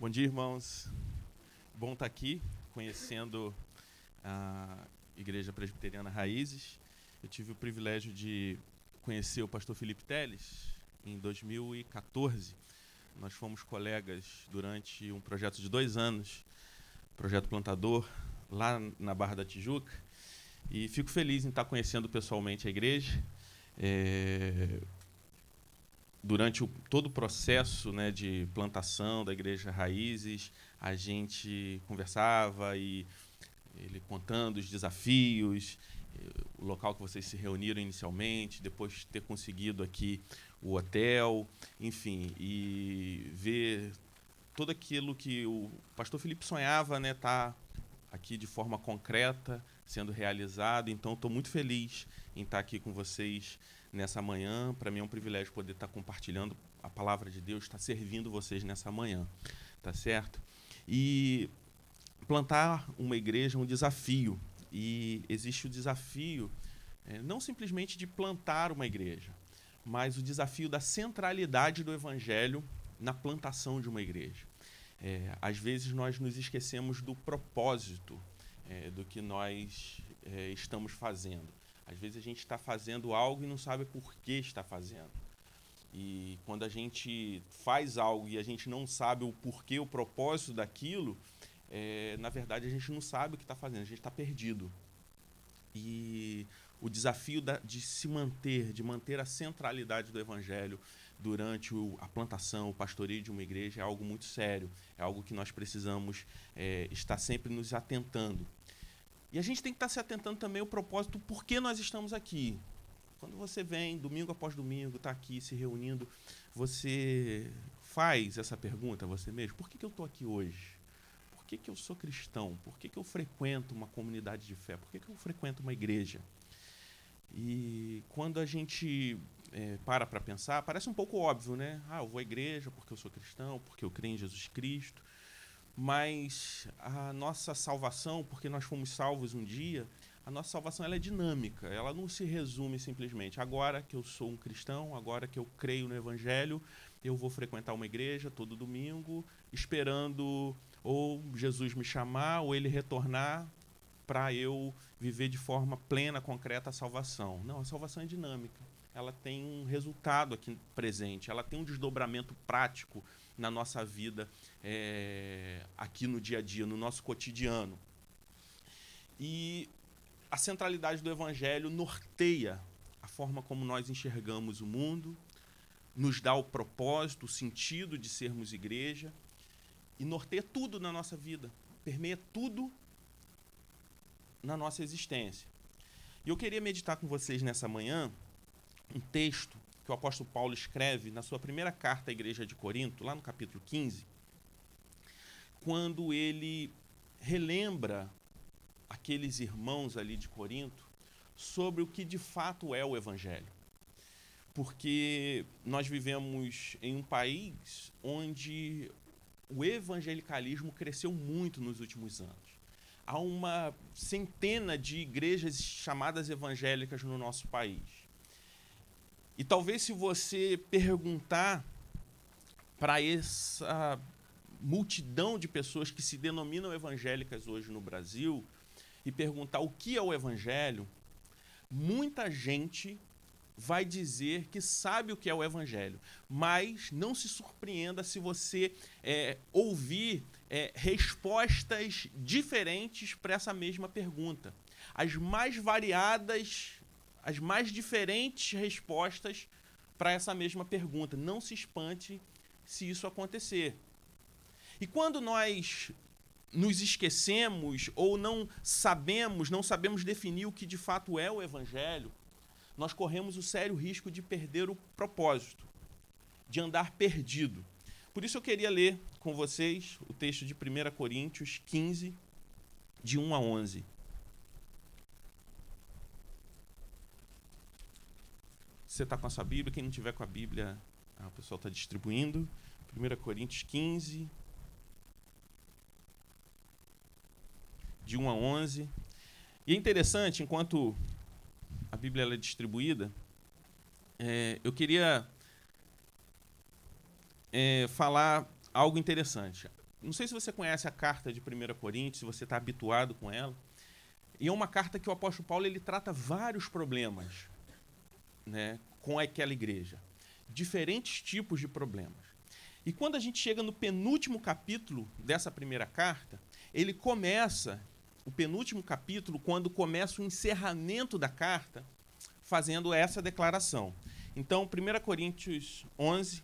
Bom dia, irmãos. Bom estar aqui conhecendo a Igreja Presbiteriana Raízes. Eu tive o privilégio de conhecer o pastor Felipe Teles em 2014. Nós fomos colegas durante um projeto de dois anos, projeto plantador, lá na Barra da Tijuca. E fico feliz em estar conhecendo pessoalmente a igreja. É, durante o, todo o processo né, de plantação da Igreja Raízes, a gente conversava e ele contando os desafios, o local que vocês se reuniram inicialmente, depois ter conseguido aqui o hotel, enfim, e ver tudo aquilo que o pastor Felipe sonhava, né, tá aqui de forma concreta sendo realizado. Então, estou muito feliz em estar aqui com vocês nessa manhã. Para mim é um privilégio poder estar compartilhando a palavra de Deus, estar servindo vocês nessa manhã, tá certo? E plantar uma igreja é um desafio. E existe o desafio é, não simplesmente de plantar uma igreja, mas o desafio da centralidade do evangelho na plantação de uma igreja. É, às vezes nós nos esquecemos do propósito é, do que nós é, estamos fazendo. Às vezes a gente está fazendo algo e não sabe por que está fazendo. E quando a gente faz algo e a gente não sabe o porquê, o propósito daquilo, é, na verdade a gente não sabe o que está fazendo, a gente está perdido. E o desafio da, de se manter, de manter a centralidade do evangelho durante o, a plantação, o pastoreio de uma igreja é algo muito sério, é algo que nós precisamos é, estar sempre nos atentando. E a gente tem que estar se atentando também ao propósito por que nós estamos aqui. Quando você vem, domingo após domingo, está aqui se reunindo, você faz essa pergunta a você mesmo: por que, que eu estou aqui hoje? Por que, que eu sou cristão? Por que, que eu frequento uma comunidade de fé? Por que, que eu frequento uma igreja? E quando a gente é, para para pensar, parece um pouco óbvio, né? Ah, eu vou à igreja porque eu sou cristão, porque eu creio em Jesus Cristo mas a nossa salvação, porque nós fomos salvos um dia, a nossa salvação ela é dinâmica, ela não se resume simplesmente agora que eu sou um cristão, agora que eu creio no evangelho, eu vou frequentar uma igreja todo domingo, esperando ou Jesus me chamar ou ele retornar para eu viver de forma plena, concreta a salvação. Não, a salvação é dinâmica. Ela tem um resultado aqui presente, ela tem um desdobramento prático na nossa vida é, aqui no dia a dia, no nosso cotidiano. E a centralidade do Evangelho norteia a forma como nós enxergamos o mundo, nos dá o propósito, o sentido de sermos igreja e norteia tudo na nossa vida, permeia tudo na nossa existência. E eu queria meditar com vocês nessa manhã um texto que o apóstolo Paulo escreve na sua primeira carta à igreja de Corinto, lá no capítulo 15, quando ele relembra aqueles irmãos ali de Corinto sobre o que de fato é o evangelho. Porque nós vivemos em um país onde o evangelicalismo cresceu muito nos últimos anos. Há uma centena de igrejas chamadas evangélicas no nosso país. E talvez se você perguntar para essa multidão de pessoas que se denominam evangélicas hoje no Brasil e perguntar o que é o evangelho, muita gente vai dizer que sabe o que é o evangelho, mas não se surpreenda se você é, ouvir é, respostas diferentes para essa mesma pergunta. As mais variadas as mais diferentes respostas para essa mesma pergunta. Não se espante se isso acontecer. E quando nós nos esquecemos ou não sabemos, não sabemos definir o que de fato é o evangelho, nós corremos o sério risco de perder o propósito, de andar perdido. Por isso eu queria ler com vocês o texto de 1 Coríntios 15, de 1 a 11. Você está com a sua Bíblia, quem não tiver com a Bíblia, ah, o pessoal está distribuindo. 1 Coríntios 15, de 1 a 11. E é interessante, enquanto a Bíblia é distribuída, é, eu queria é, falar algo interessante. não sei se você conhece a carta de 1 Coríntios, se você está habituado com ela. E é uma carta que o apóstolo Paulo ele trata vários problemas né, com aquela igreja. Diferentes tipos de problemas. E quando a gente chega no penúltimo capítulo dessa primeira carta, ele começa, o penúltimo capítulo, quando começa o encerramento da carta, fazendo essa declaração. Então, 1 Coríntios 11,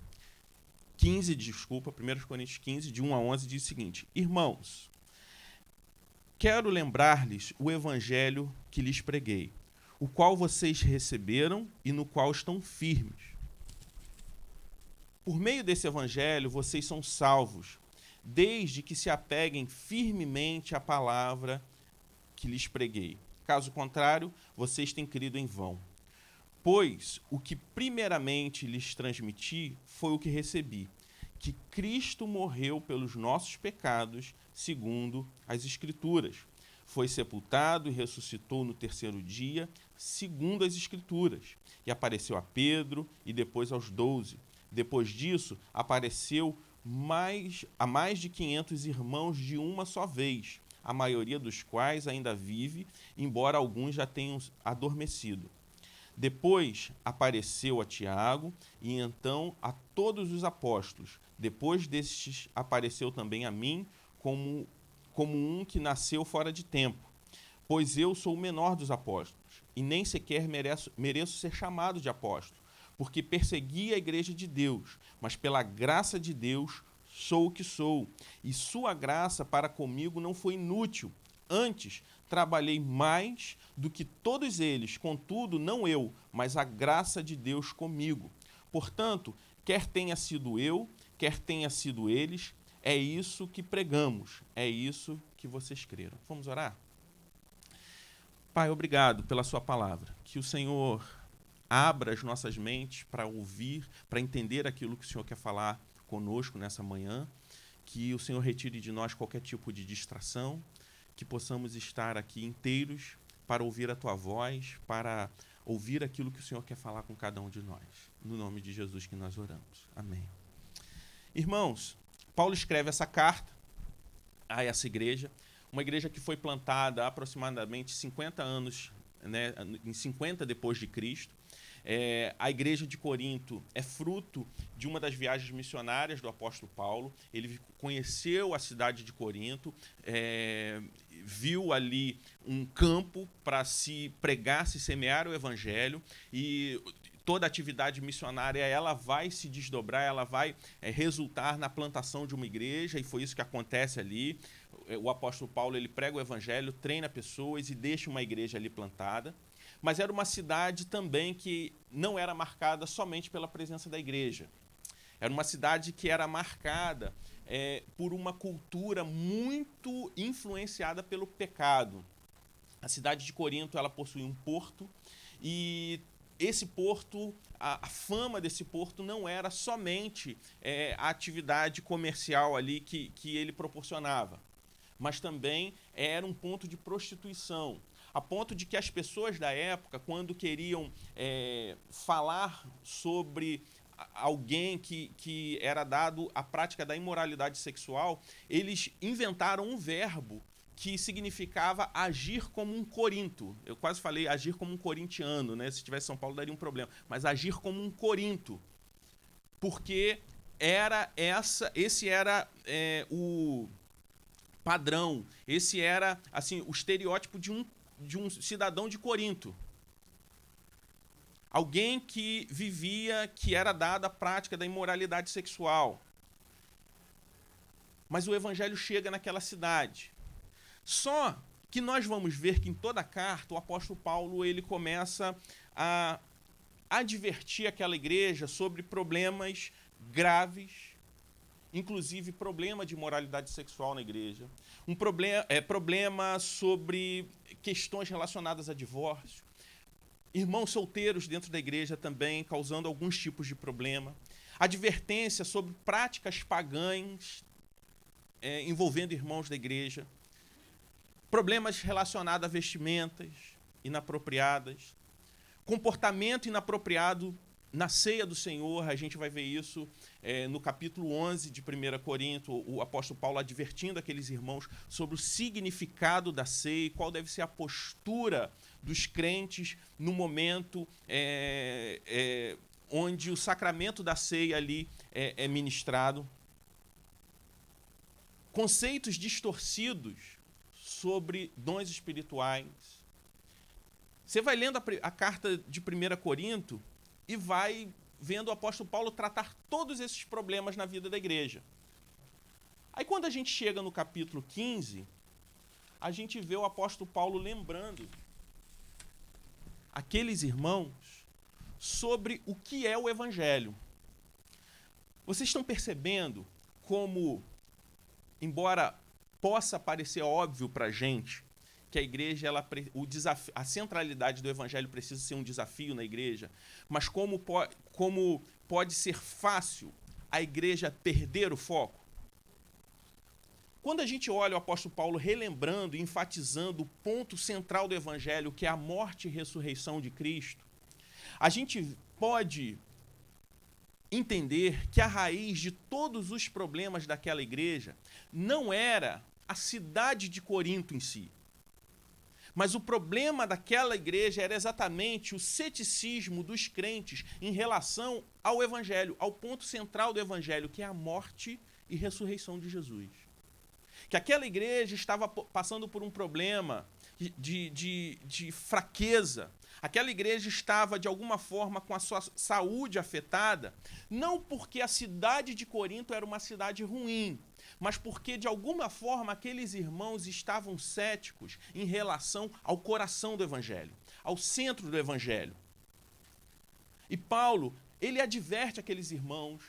15, desculpa, 1 Coríntios 15, de 1 a 11, diz o seguinte: Irmãos, quero lembrar-lhes o evangelho que lhes preguei, o qual vocês receberam e no qual estão firmes. Por meio desse evangelho, vocês são salvos, desde que se apeguem firmemente à palavra que lhes preguei. Caso contrário, vocês têm crido em vão. Pois o que primeiramente lhes transmiti foi o que recebi: que Cristo morreu pelos nossos pecados, segundo as Escrituras. Foi sepultado e ressuscitou no terceiro dia, segundo as Escrituras. E apareceu a Pedro e depois aos doze. Depois disso, apareceu mais, a mais de 500 irmãos de uma só vez, a maioria dos quais ainda vive, embora alguns já tenham adormecido. Depois apareceu a Tiago e então a todos os apóstolos. Depois destes apareceu também a mim como, como um que nasceu fora de tempo, pois eu sou o menor dos apóstolos e nem sequer mereço, mereço ser chamado de apóstolo, porque persegui a igreja de Deus, mas pela graça de Deus sou o que sou, e sua graça para comigo não foi inútil. Antes, trabalhei mais do que todos eles, contudo, não eu, mas a graça de Deus comigo. Portanto, quer tenha sido eu, quer tenha sido eles, é isso que pregamos, é isso que vocês creram. Vamos orar? Pai, obrigado pela Sua palavra. Que o Senhor abra as nossas mentes para ouvir, para entender aquilo que o Senhor quer falar conosco nessa manhã. Que o Senhor retire de nós qualquer tipo de distração, que possamos estar aqui inteiros para ouvir a tua voz, para ouvir aquilo que o Senhor quer falar com cada um de nós. No nome de Jesus que nós oramos. Amém. Irmãos, Paulo escreve essa carta a essa igreja, uma igreja que foi plantada aproximadamente 50 anos, né, em 50 depois de Cristo. É, a igreja de Corinto é fruto de uma das viagens missionárias do apóstolo Paulo. Ele conheceu a cidade de Corinto, é, viu ali um campo para se pregar, se semear o evangelho e toda atividade missionária ela vai se desdobrar, ela vai é, resultar na plantação de uma igreja e foi isso que acontece ali. O apóstolo Paulo ele prega o evangelho, treina pessoas e deixa uma igreja ali plantada mas era uma cidade também que não era marcada somente pela presença da igreja. Era uma cidade que era marcada é, por uma cultura muito influenciada pelo pecado. A cidade de Corinto ela possui um porto e esse porto, a, a, fama desse porto não era somente é, a atividade comercial ali que, que ele proporcionava, mas também era um ponto de prostituição a ponto de que as pessoas da época, quando queriam é, falar sobre alguém que, que era dado à prática da imoralidade sexual, eles inventaram um verbo que significava agir como um corinto. Eu quase falei agir como um corintiano, né? Se tivesse São Paulo daria um problema, mas agir como um corinto, porque era essa, esse era é, o padrão, esse era assim o estereótipo de um de um cidadão de Corinto. Alguém que vivia, que era dada a prática da imoralidade sexual. Mas o evangelho chega naquela cidade. Só que nós vamos ver que em toda a carta o apóstolo Paulo ele começa a advertir aquela igreja sobre problemas graves, inclusive problema de moralidade sexual na igreja, um problema, é, problema sobre questões relacionadas a divórcio, irmãos solteiros dentro da igreja também causando alguns tipos de problema, advertência sobre práticas pagãs é, envolvendo irmãos da igreja, problemas relacionados a vestimentas inapropriadas, comportamento inapropriado na ceia do Senhor, a gente vai ver isso é, no capítulo 11 de 1 Corinto, o apóstolo Paulo advertindo aqueles irmãos sobre o significado da ceia, qual deve ser a postura dos crentes no momento é, é, onde o sacramento da ceia ali é, é ministrado. Conceitos distorcidos sobre dons espirituais. Você vai lendo a, a carta de 1 Corinto, e vai vendo o apóstolo Paulo tratar todos esses problemas na vida da igreja. Aí quando a gente chega no capítulo 15, a gente vê o apóstolo Paulo lembrando aqueles irmãos sobre o que é o evangelho. Vocês estão percebendo como, embora possa parecer óbvio para gente, que a igreja, ela, o desafio, a centralidade do evangelho precisa ser um desafio na igreja, mas como, po, como pode ser fácil a igreja perder o foco? Quando a gente olha o apóstolo Paulo relembrando e enfatizando o ponto central do evangelho, que é a morte e ressurreição de Cristo, a gente pode entender que a raiz de todos os problemas daquela igreja não era a cidade de Corinto em si, mas o problema daquela igreja era exatamente o ceticismo dos crentes em relação ao evangelho, ao ponto central do evangelho, que é a morte e ressurreição de Jesus. Que aquela igreja estava passando por um problema de, de, de fraqueza, aquela igreja estava de alguma forma com a sua saúde afetada, não porque a cidade de Corinto era uma cidade ruim, mas porque de alguma forma aqueles irmãos estavam céticos em relação ao coração do evangelho, ao centro do evangelho. E Paulo, ele adverte aqueles irmãos,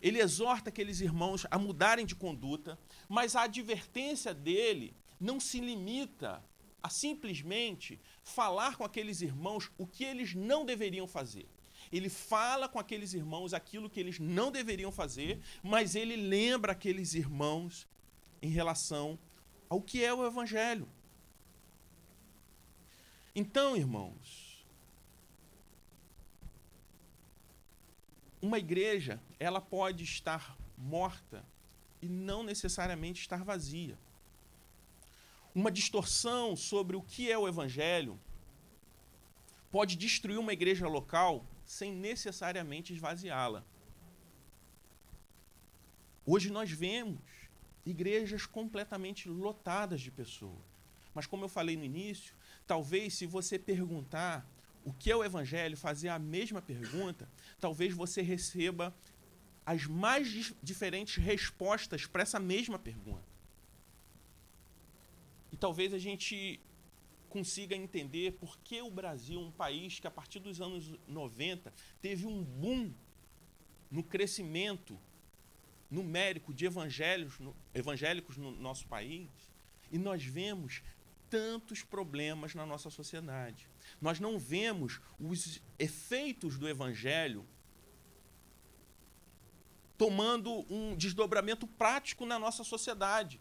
ele exorta aqueles irmãos a mudarem de conduta, mas a advertência dele não se limita a simplesmente falar com aqueles irmãos o que eles não deveriam fazer. Ele fala com aqueles irmãos aquilo que eles não deveriam fazer, mas ele lembra aqueles irmãos em relação ao que é o Evangelho. Então, irmãos, uma igreja, ela pode estar morta e não necessariamente estar vazia. Uma distorção sobre o que é o evangelho pode destruir uma igreja local sem necessariamente esvaziá-la. Hoje nós vemos igrejas completamente lotadas de pessoas. Mas como eu falei no início, talvez se você perguntar o que é o evangelho, fazer a mesma pergunta, talvez você receba as mais diferentes respostas para essa mesma pergunta. E talvez a gente consiga entender por que o Brasil, um país que a partir dos anos 90 teve um boom no crescimento numérico de evangelhos, no, evangélicos no nosso país, e nós vemos tantos problemas na nossa sociedade. Nós não vemos os efeitos do evangelho tomando um desdobramento prático na nossa sociedade.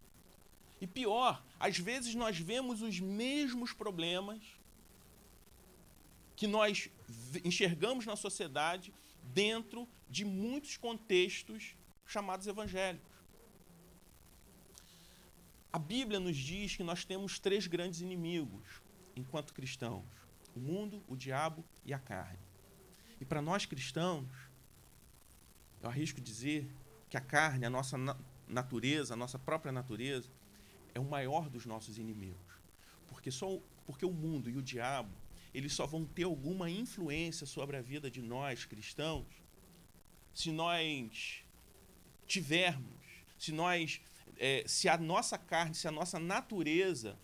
E pior, às vezes nós vemos os mesmos problemas que nós enxergamos na sociedade dentro de muitos contextos chamados evangélicos. A Bíblia nos diz que nós temos três grandes inimigos enquanto cristãos: o mundo, o diabo e a carne. E para nós cristãos, eu arrisco dizer que a carne, a nossa natureza, a nossa própria natureza, é o maior dos nossos inimigos. Porque, só, porque o mundo e o diabo, eles só vão ter alguma influência sobre a vida de nós cristãos se nós tivermos, se nós, é, se a nossa carne, se a nossa natureza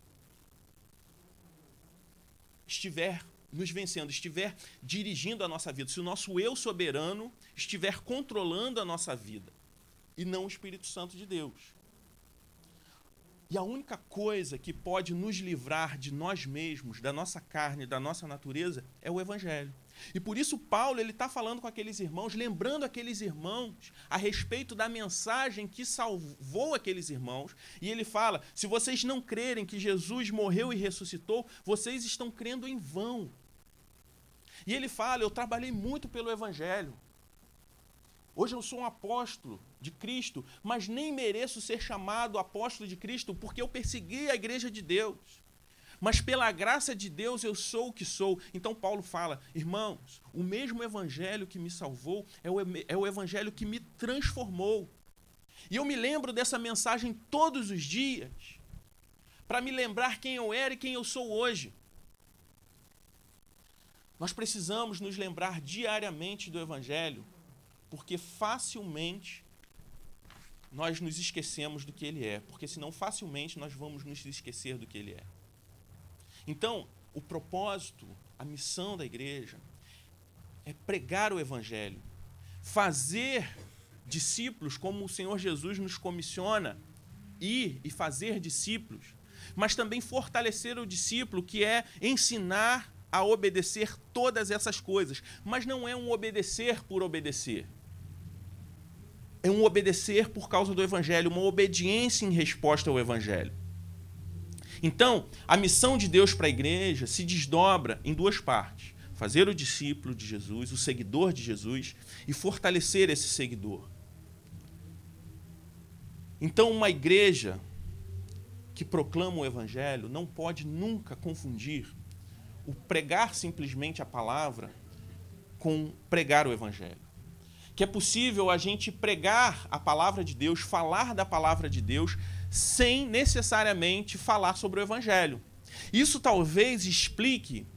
estiver nos vencendo, estiver dirigindo a nossa vida, se o nosso eu soberano estiver controlando a nossa vida e não o Espírito Santo de Deus. E a única coisa que pode nos livrar de nós mesmos, da nossa carne, da nossa natureza, é o Evangelho. E por isso Paulo ele está falando com aqueles irmãos, lembrando aqueles irmãos a respeito da mensagem que salvou aqueles irmãos. E ele fala: se vocês não crerem que Jesus morreu e ressuscitou, vocês estão crendo em vão. E ele fala: Eu trabalhei muito pelo Evangelho. Hoje eu sou um apóstolo de Cristo, mas nem mereço ser chamado apóstolo de Cristo porque eu persegui a igreja de Deus. Mas pela graça de Deus eu sou o que sou. Então Paulo fala: irmãos, o mesmo evangelho que me salvou é o, é o evangelho que me transformou. E eu me lembro dessa mensagem todos os dias para me lembrar quem eu era e quem eu sou hoje. Nós precisamos nos lembrar diariamente do evangelho porque facilmente nós nos esquecemos do que ele é, porque senão facilmente nós vamos nos esquecer do que ele é. Então, o propósito, a missão da igreja é pregar o evangelho, fazer discípulos como o Senhor Jesus nos comissiona, ir e fazer discípulos, mas também fortalecer o discípulo, que é ensinar a obedecer todas essas coisas, mas não é um obedecer por obedecer é um obedecer por causa do Evangelho, uma obediência em resposta ao Evangelho. Então, a missão de Deus para a igreja se desdobra em duas partes: fazer o discípulo de Jesus, o seguidor de Jesus, e fortalecer esse seguidor. Então, uma igreja que proclama o Evangelho não pode nunca confundir o pregar simplesmente a palavra com pregar o Evangelho que é possível a gente pregar a palavra de Deus, falar da palavra de Deus, sem necessariamente falar sobre o Evangelho. Isso talvez explique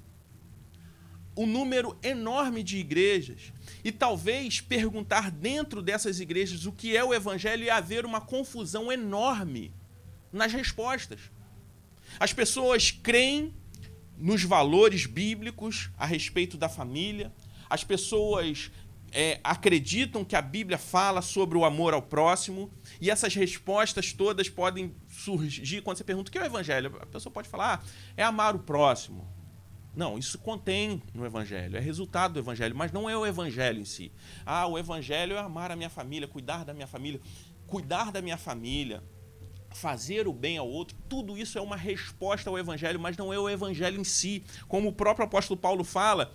o número enorme de igrejas e talvez perguntar dentro dessas igrejas o que é o Evangelho e haver uma confusão enorme nas respostas. As pessoas creem nos valores bíblicos a respeito da família, as pessoas é, acreditam que a Bíblia fala sobre o amor ao próximo, e essas respostas todas podem surgir quando você pergunta o que é o Evangelho. A pessoa pode falar, ah, é amar o próximo. Não, isso contém no Evangelho, é resultado do Evangelho, mas não é o Evangelho em si. Ah, o Evangelho é amar a minha família, cuidar da minha família. Cuidar da minha família, fazer o bem ao outro, tudo isso é uma resposta ao Evangelho, mas não é o Evangelho em si. Como o próprio apóstolo Paulo fala,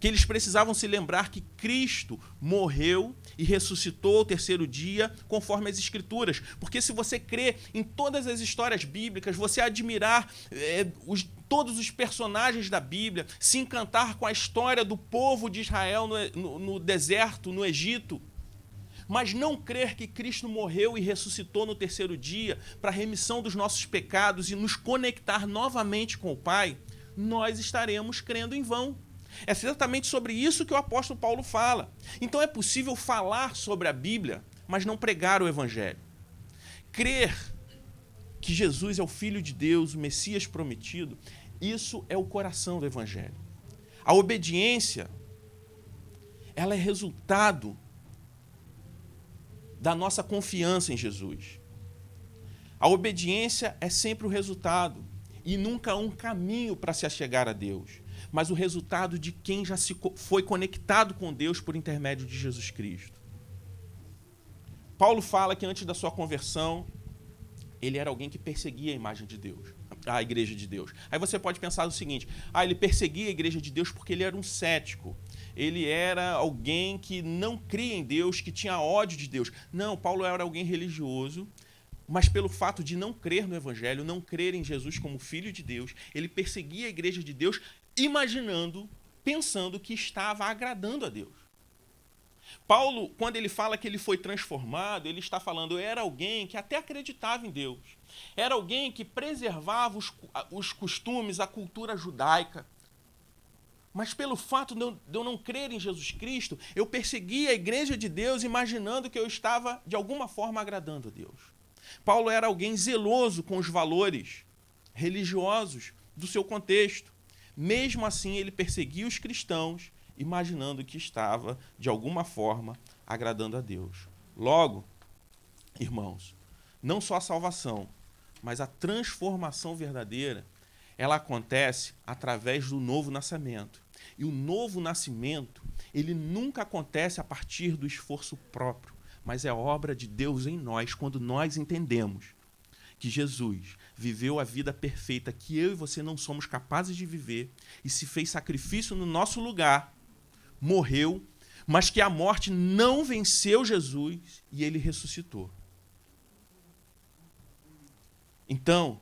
que eles precisavam se lembrar que Cristo morreu e ressuscitou ao terceiro dia, conforme as Escrituras. Porque se você crê em todas as histórias bíblicas, você admirar é, os, todos os personagens da Bíblia, se encantar com a história do povo de Israel no, no, no deserto, no Egito, mas não crer que Cristo morreu e ressuscitou no terceiro dia para a remissão dos nossos pecados e nos conectar novamente com o Pai, nós estaremos crendo em vão. É exatamente sobre isso que o apóstolo Paulo fala. Então é possível falar sobre a Bíblia, mas não pregar o Evangelho. Crer que Jesus é o Filho de Deus, o Messias prometido, isso é o coração do Evangelho. A obediência, ela é resultado da nossa confiança em Jesus. A obediência é sempre o resultado e nunca um caminho para se achegar a Deus mas o resultado de quem já se foi conectado com Deus por intermédio de Jesus Cristo. Paulo fala que antes da sua conversão, ele era alguém que perseguia a imagem de Deus, a igreja de Deus. Aí você pode pensar o seguinte: ah, ele perseguia a igreja de Deus porque ele era um cético. Ele era alguém que não cria em Deus, que tinha ódio de Deus. Não, Paulo era alguém religioso, mas pelo fato de não crer no Evangelho, não crer em Jesus como Filho de Deus, ele perseguia a igreja de Deus imaginando, pensando que estava agradando a Deus. Paulo, quando ele fala que ele foi transformado, ele está falando, era alguém que até acreditava em Deus. Era alguém que preservava os, os costumes, a cultura judaica. Mas pelo fato de eu, não crer em Jesus Cristo, eu perseguia a igreja de Deus imaginando que eu estava, de alguma forma, agradando a Deus. Paulo era alguém zeloso com os valores religiosos do seu contexto. Mesmo assim, ele perseguia os cristãos, imaginando que estava, de alguma forma, agradando a Deus. Logo, irmãos, não só a salvação, mas a transformação verdadeira, ela acontece através do novo nascimento. E o novo nascimento, ele nunca acontece a partir do esforço próprio, mas é obra de Deus em nós quando nós entendemos que Jesus viveu a vida perfeita que eu e você não somos capazes de viver e se fez sacrifício no nosso lugar, morreu, mas que a morte não venceu Jesus e ele ressuscitou. Então,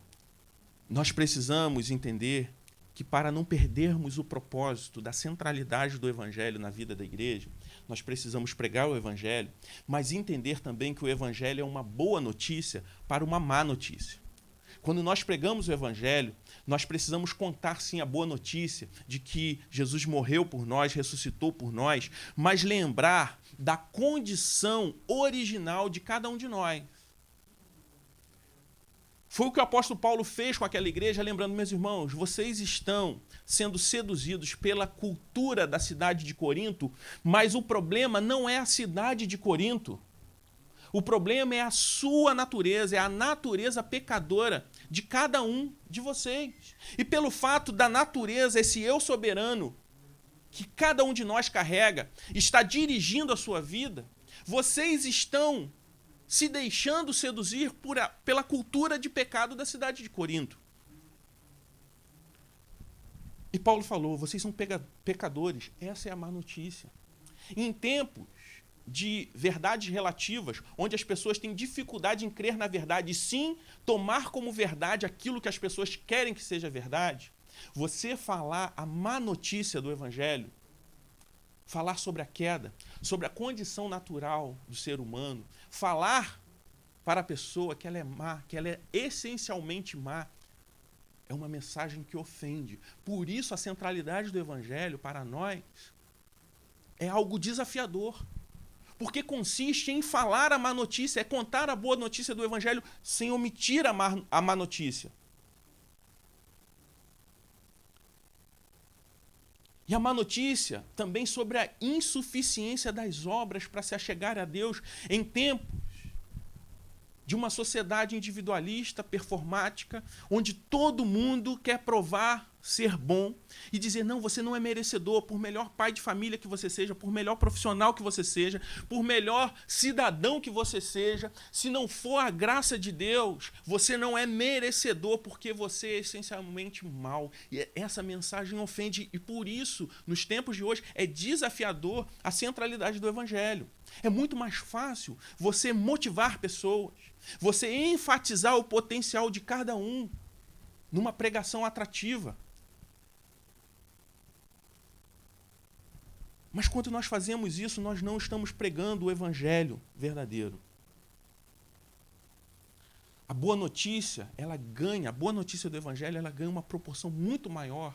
nós precisamos entender que para não perdermos o propósito da centralidade do evangelho na vida da igreja, nós precisamos pregar o evangelho, mas entender também que o evangelho é uma boa notícia para uma má notícia. Quando nós pregamos o evangelho, nós precisamos contar sim a boa notícia de que Jesus morreu por nós, ressuscitou por nós, mas lembrar da condição original de cada um de nós. Foi o que o apóstolo Paulo fez com aquela igreja, lembrando, meus irmãos, vocês estão sendo seduzidos pela cultura da cidade de Corinto, mas o problema não é a cidade de Corinto. O problema é a sua natureza, é a natureza pecadora de cada um de vocês. E pelo fato da natureza, esse eu soberano, que cada um de nós carrega, está dirigindo a sua vida, vocês estão se deixando seduzir a, pela cultura de pecado da cidade de Corinto. E Paulo falou: vocês são pecadores. Essa é a má notícia. em tempos de verdades relativas, onde as pessoas têm dificuldade em crer na verdade e sim tomar como verdade aquilo que as pessoas querem que seja verdade, você falar a má notícia do Evangelho falar sobre a queda, sobre a condição natural do ser humano, falar para a pessoa que ela é má, que ela é essencialmente má, é uma mensagem que ofende. Por isso, a centralidade do Evangelho para nós é algo desafiador. Porque consiste em falar a má notícia, é contar a boa notícia do Evangelho sem omitir a má, a má notícia. E a má notícia também sobre a insuficiência das obras para se achegar a Deus em tempos de uma sociedade individualista, performática, onde todo mundo quer provar ser bom e dizer: não, você não é merecedor, por melhor pai de família que você seja, por melhor profissional que você seja, por melhor cidadão que você seja, se não for a graça de Deus, você não é merecedor porque você é essencialmente mal. E essa mensagem ofende, e por isso, nos tempos de hoje, é desafiador a centralidade do Evangelho. É muito mais fácil você motivar pessoas, você enfatizar o potencial de cada um numa pregação atrativa Mas quando nós fazemos isso, nós não estamos pregando o evangelho verdadeiro. A boa notícia, ela ganha, a boa notícia do evangelho, ela ganha uma proporção muito maior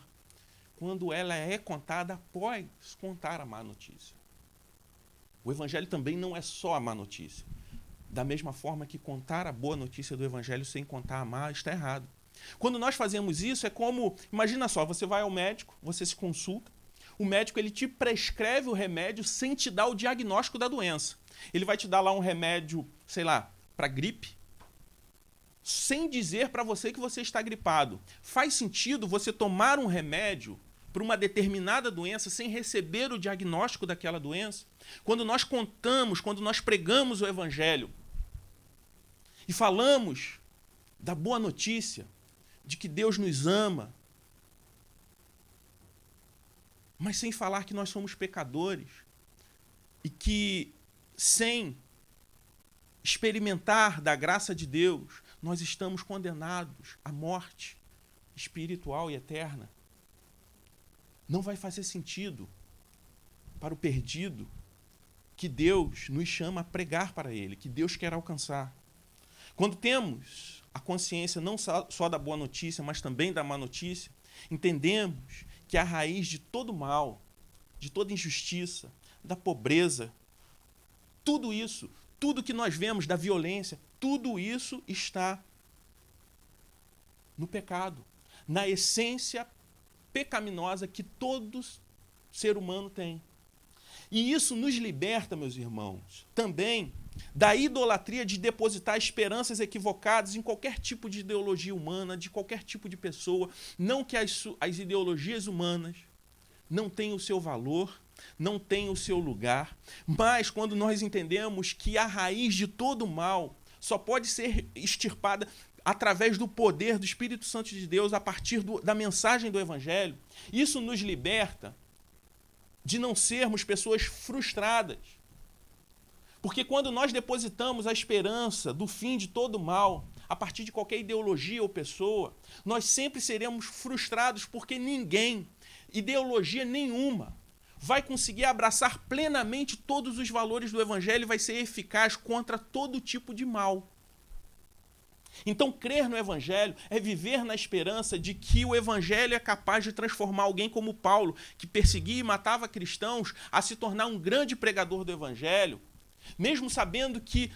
quando ela é contada após contar a má notícia. O evangelho também não é só a má notícia. Da mesma forma que contar a boa notícia do evangelho sem contar a má está errado. Quando nós fazemos isso, é como, imagina só, você vai ao médico, você se consulta, o médico ele te prescreve o remédio sem te dar o diagnóstico da doença. Ele vai te dar lá um remédio, sei lá, para gripe, sem dizer para você que você está gripado. Faz sentido você tomar um remédio para uma determinada doença sem receber o diagnóstico daquela doença? Quando nós contamos, quando nós pregamos o evangelho e falamos da boa notícia de que Deus nos ama, mas sem falar que nós somos pecadores e que sem experimentar da graça de Deus, nós estamos condenados à morte espiritual e eterna. Não vai fazer sentido para o perdido que Deus nos chama a pregar para ele, que Deus quer alcançar. Quando temos a consciência não só da boa notícia, mas também da má notícia, entendemos que a raiz de todo mal, de toda injustiça, da pobreza, tudo isso, tudo que nós vemos da violência, tudo isso está no pecado, na essência pecaminosa que todo ser humano tem. E isso nos liberta, meus irmãos, também da idolatria de depositar esperanças equivocadas em qualquer tipo de ideologia humana, de qualquer tipo de pessoa. Não que as, as ideologias humanas não tenham o seu valor, não tenham o seu lugar, mas quando nós entendemos que a raiz de todo mal só pode ser extirpada através do poder do Espírito Santo de Deus, a partir do, da mensagem do Evangelho. Isso nos liberta de não sermos pessoas frustradas. Porque quando nós depositamos a esperança do fim de todo mal, a partir de qualquer ideologia ou pessoa, nós sempre seremos frustrados porque ninguém, ideologia nenhuma, vai conseguir abraçar plenamente todos os valores do Evangelho e vai ser eficaz contra todo tipo de mal. Então, crer no Evangelho é viver na esperança de que o Evangelho é capaz de transformar alguém como Paulo, que perseguia e matava cristãos, a se tornar um grande pregador do Evangelho, mesmo sabendo que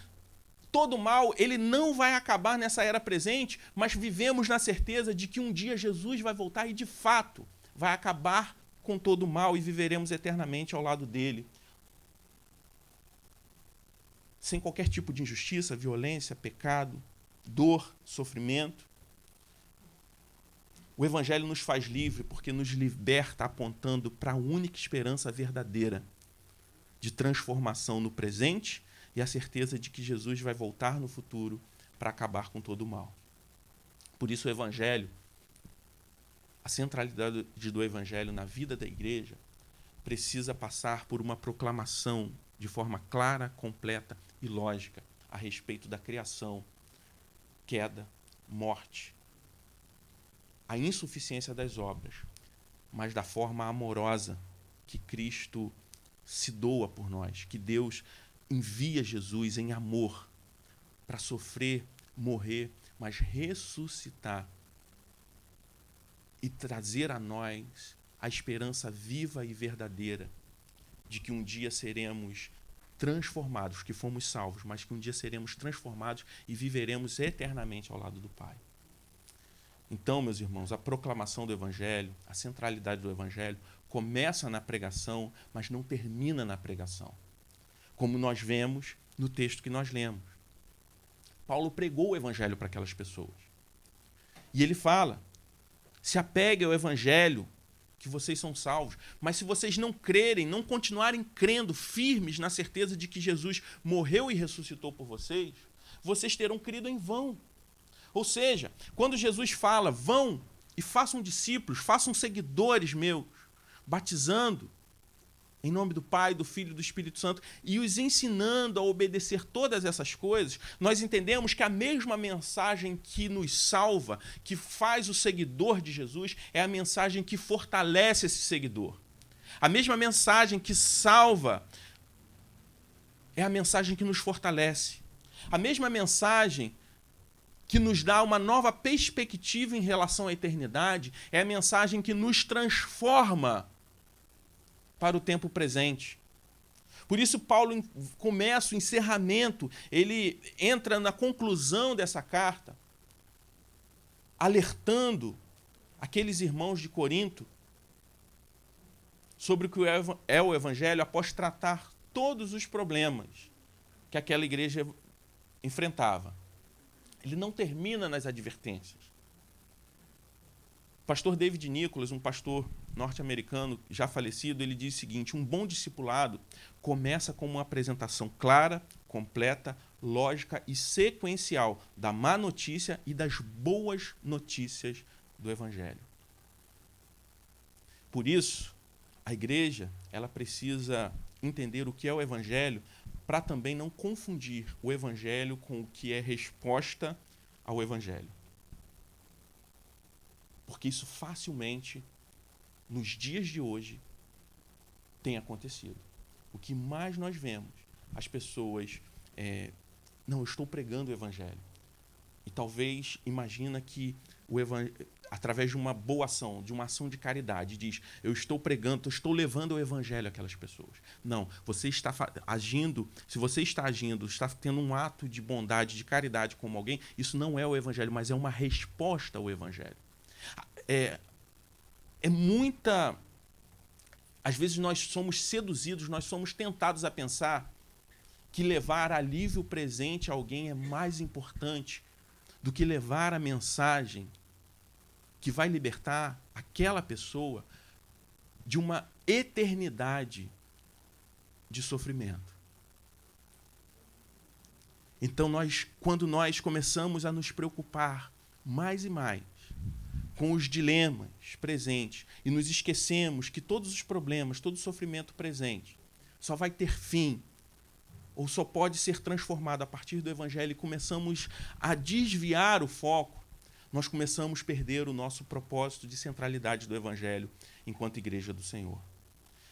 todo mal ele não vai acabar nessa era presente, mas vivemos na certeza de que um dia Jesus vai voltar e de fato vai acabar com todo mal e viveremos eternamente ao lado dele. Sem qualquer tipo de injustiça, violência, pecado, dor, sofrimento. O Evangelho nos faz livre porque nos liberta apontando para a única esperança verdadeira de transformação no presente e a certeza de que Jesus vai voltar no futuro para acabar com todo o mal. Por isso, o Evangelho a centralidade do evangelho na vida da igreja precisa passar por uma proclamação de forma clara, completa e lógica a respeito da criação, queda, morte, a insuficiência das obras, mas da forma amorosa que Cristo se doa por nós, que Deus envia Jesus em amor para sofrer, morrer, mas ressuscitar e trazer a nós a esperança viva e verdadeira de que um dia seremos transformados, que fomos salvos, mas que um dia seremos transformados e viveremos eternamente ao lado do Pai. Então, meus irmãos, a proclamação do Evangelho, a centralidade do Evangelho, começa na pregação, mas não termina na pregação. Como nós vemos no texto que nós lemos. Paulo pregou o Evangelho para aquelas pessoas. E ele fala se apegue ao evangelho que vocês são salvos. Mas se vocês não crerem, não continuarem crendo firmes na certeza de que Jesus morreu e ressuscitou por vocês, vocês terão crido em vão. Ou seja, quando Jesus fala, vão e façam discípulos, façam seguidores meus, batizando, em nome do Pai, do Filho e do Espírito Santo, e os ensinando a obedecer todas essas coisas, nós entendemos que a mesma mensagem que nos salva, que faz o seguidor de Jesus, é a mensagem que fortalece esse seguidor. A mesma mensagem que salva é a mensagem que nos fortalece. A mesma mensagem que nos dá uma nova perspectiva em relação à eternidade é a mensagem que nos transforma para o tempo presente. Por isso, Paulo começa o encerramento, ele entra na conclusão dessa carta, alertando aqueles irmãos de Corinto sobre o que é o Evangelho após tratar todos os problemas que aquela igreja enfrentava. Ele não termina nas advertências. Pastor David Nicholas, um pastor norte-americano já falecido, ele diz o seguinte: um bom discipulado começa com uma apresentação clara, completa, lógica e sequencial da má notícia e das boas notícias do evangelho. Por isso, a igreja, ela precisa entender o que é o evangelho para também não confundir o evangelho com o que é resposta ao evangelho. Porque isso facilmente nos dias de hoje tem acontecido. O que mais nós vemos, as pessoas, é, não, eu estou pregando o evangelho. E talvez imagina que o através de uma boa ação, de uma ação de caridade, diz: Eu estou pregando, eu estou levando o evangelho àquelas pessoas. Não, você está agindo, se você está agindo, está tendo um ato de bondade, de caridade como alguém, isso não é o evangelho, mas é uma resposta ao evangelho. É, é muita. Às vezes nós somos seduzidos, nós somos tentados a pensar que levar alívio presente a alguém é mais importante do que levar a mensagem que vai libertar aquela pessoa de uma eternidade de sofrimento. Então, nós, quando nós começamos a nos preocupar mais e mais com os dilemas presentes e nos esquecemos que todos os problemas, todo o sofrimento presente só vai ter fim ou só pode ser transformado a partir do evangelho e começamos a desviar o foco, nós começamos a perder o nosso propósito de centralidade do evangelho enquanto igreja do Senhor.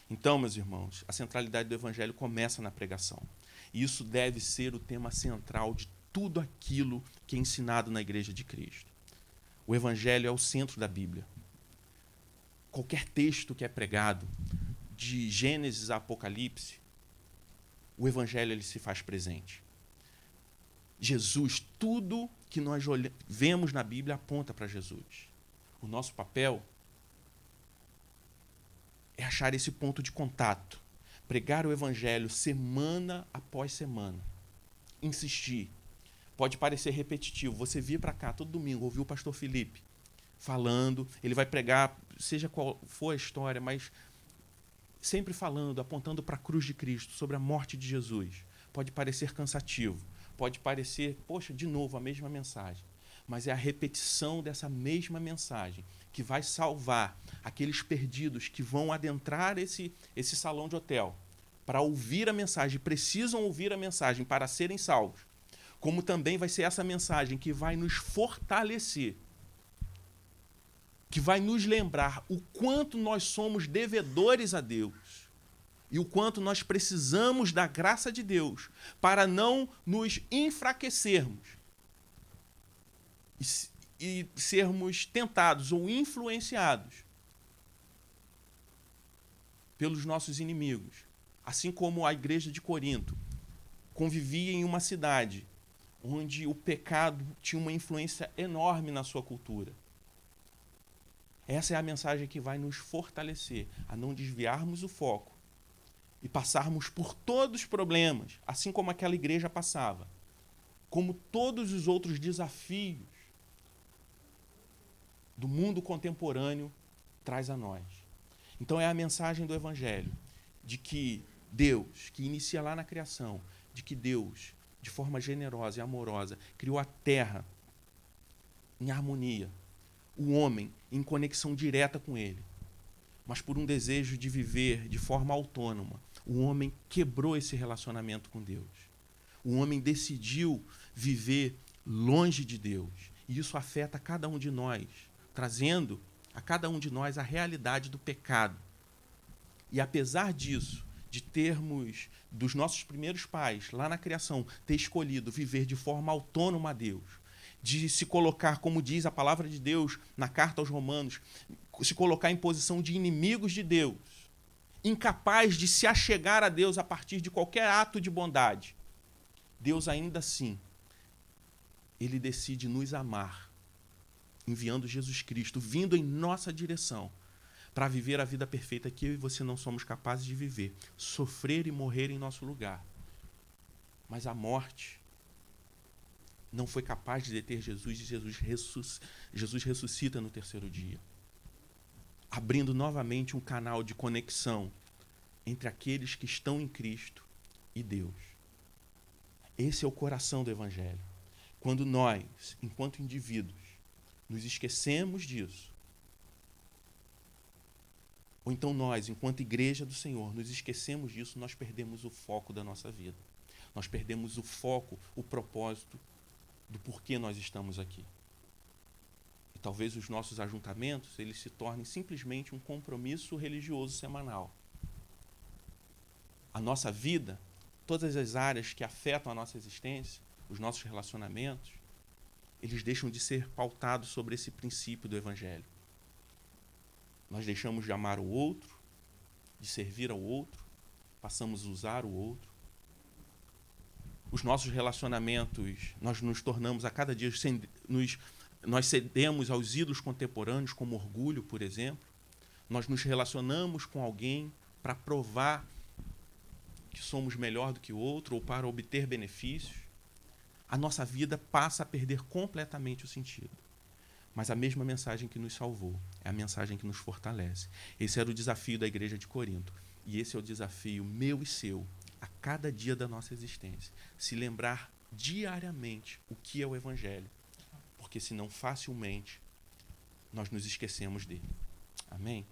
Então, meus irmãos, a centralidade do evangelho começa na pregação. E isso deve ser o tema central de tudo aquilo que é ensinado na igreja de Cristo. O evangelho é o centro da Bíblia. Qualquer texto que é pregado, de Gênesis a Apocalipse, o evangelho ele se faz presente. Jesus, tudo que nós vemos na Bíblia aponta para Jesus. O nosso papel é achar esse ponto de contato, pregar o evangelho semana após semana, insistir. Pode parecer repetitivo. Você vir para cá todo domingo, ouvir o pastor Felipe falando, ele vai pregar, seja qual for a história, mas sempre falando, apontando para a cruz de Cristo, sobre a morte de Jesus. Pode parecer cansativo, pode parecer, poxa, de novo a mesma mensagem. Mas é a repetição dessa mesma mensagem que vai salvar aqueles perdidos que vão adentrar esse, esse salão de hotel para ouvir a mensagem, precisam ouvir a mensagem para serem salvos. Como também vai ser essa mensagem que vai nos fortalecer que vai nos lembrar o quanto nós somos devedores a Deus e o quanto nós precisamos da graça de Deus para não nos enfraquecermos e, e sermos tentados ou influenciados pelos nossos inimigos. Assim como a igreja de Corinto convivia em uma cidade onde o pecado tinha uma influência enorme na sua cultura. Essa é a mensagem que vai nos fortalecer a não desviarmos o foco e passarmos por todos os problemas, assim como aquela igreja passava, como todos os outros desafios do mundo contemporâneo traz a nós. Então é a mensagem do evangelho de que Deus, que inicia lá na criação, de que Deus, de forma generosa e amorosa, criou a terra em harmonia, o homem em conexão direta com ele. Mas por um desejo de viver de forma autônoma, o homem quebrou esse relacionamento com Deus. O homem decidiu viver longe de Deus. E isso afeta cada um de nós, trazendo a cada um de nós a realidade do pecado. E apesar disso, de termos dos nossos primeiros pais, lá na criação, ter escolhido viver de forma autônoma a Deus, de se colocar, como diz a palavra de Deus na carta aos Romanos, se colocar em posição de inimigos de Deus, incapaz de se achegar a Deus a partir de qualquer ato de bondade. Deus ainda assim, ele decide nos amar, enviando Jesus Cristo, vindo em nossa direção, para viver a vida perfeita que eu e você não somos capazes de viver, sofrer e morrer em nosso lugar. Mas a morte não foi capaz de deter Jesus e Jesus, ressus, Jesus ressuscita no terceiro dia, abrindo novamente um canal de conexão entre aqueles que estão em Cristo e Deus. Esse é o coração do Evangelho. Quando nós, enquanto indivíduos, nos esquecemos disso, ou então nós, enquanto igreja do Senhor, nos esquecemos disso, nós perdemos o foco da nossa vida. Nós perdemos o foco, o propósito do porquê nós estamos aqui. E talvez os nossos ajuntamentos eles se tornem simplesmente um compromisso religioso semanal. A nossa vida, todas as áreas que afetam a nossa existência, os nossos relacionamentos, eles deixam de ser pautados sobre esse princípio do Evangelho. Nós deixamos de amar o outro, de servir ao outro, passamos a usar o outro, os nossos relacionamentos, nós nos tornamos a cada dia, nos, nós cedemos aos ídolos contemporâneos, como orgulho, por exemplo. Nós nos relacionamos com alguém para provar que somos melhor do que o outro ou para obter benefícios. A nossa vida passa a perder completamente o sentido. Mas a mesma mensagem que nos salvou é a mensagem que nos fortalece. Esse era o desafio da igreja de Corinto. E esse é o desafio meu e seu a cada dia da nossa existência. Se lembrar diariamente o que é o Evangelho, porque senão facilmente nós nos esquecemos dele. Amém?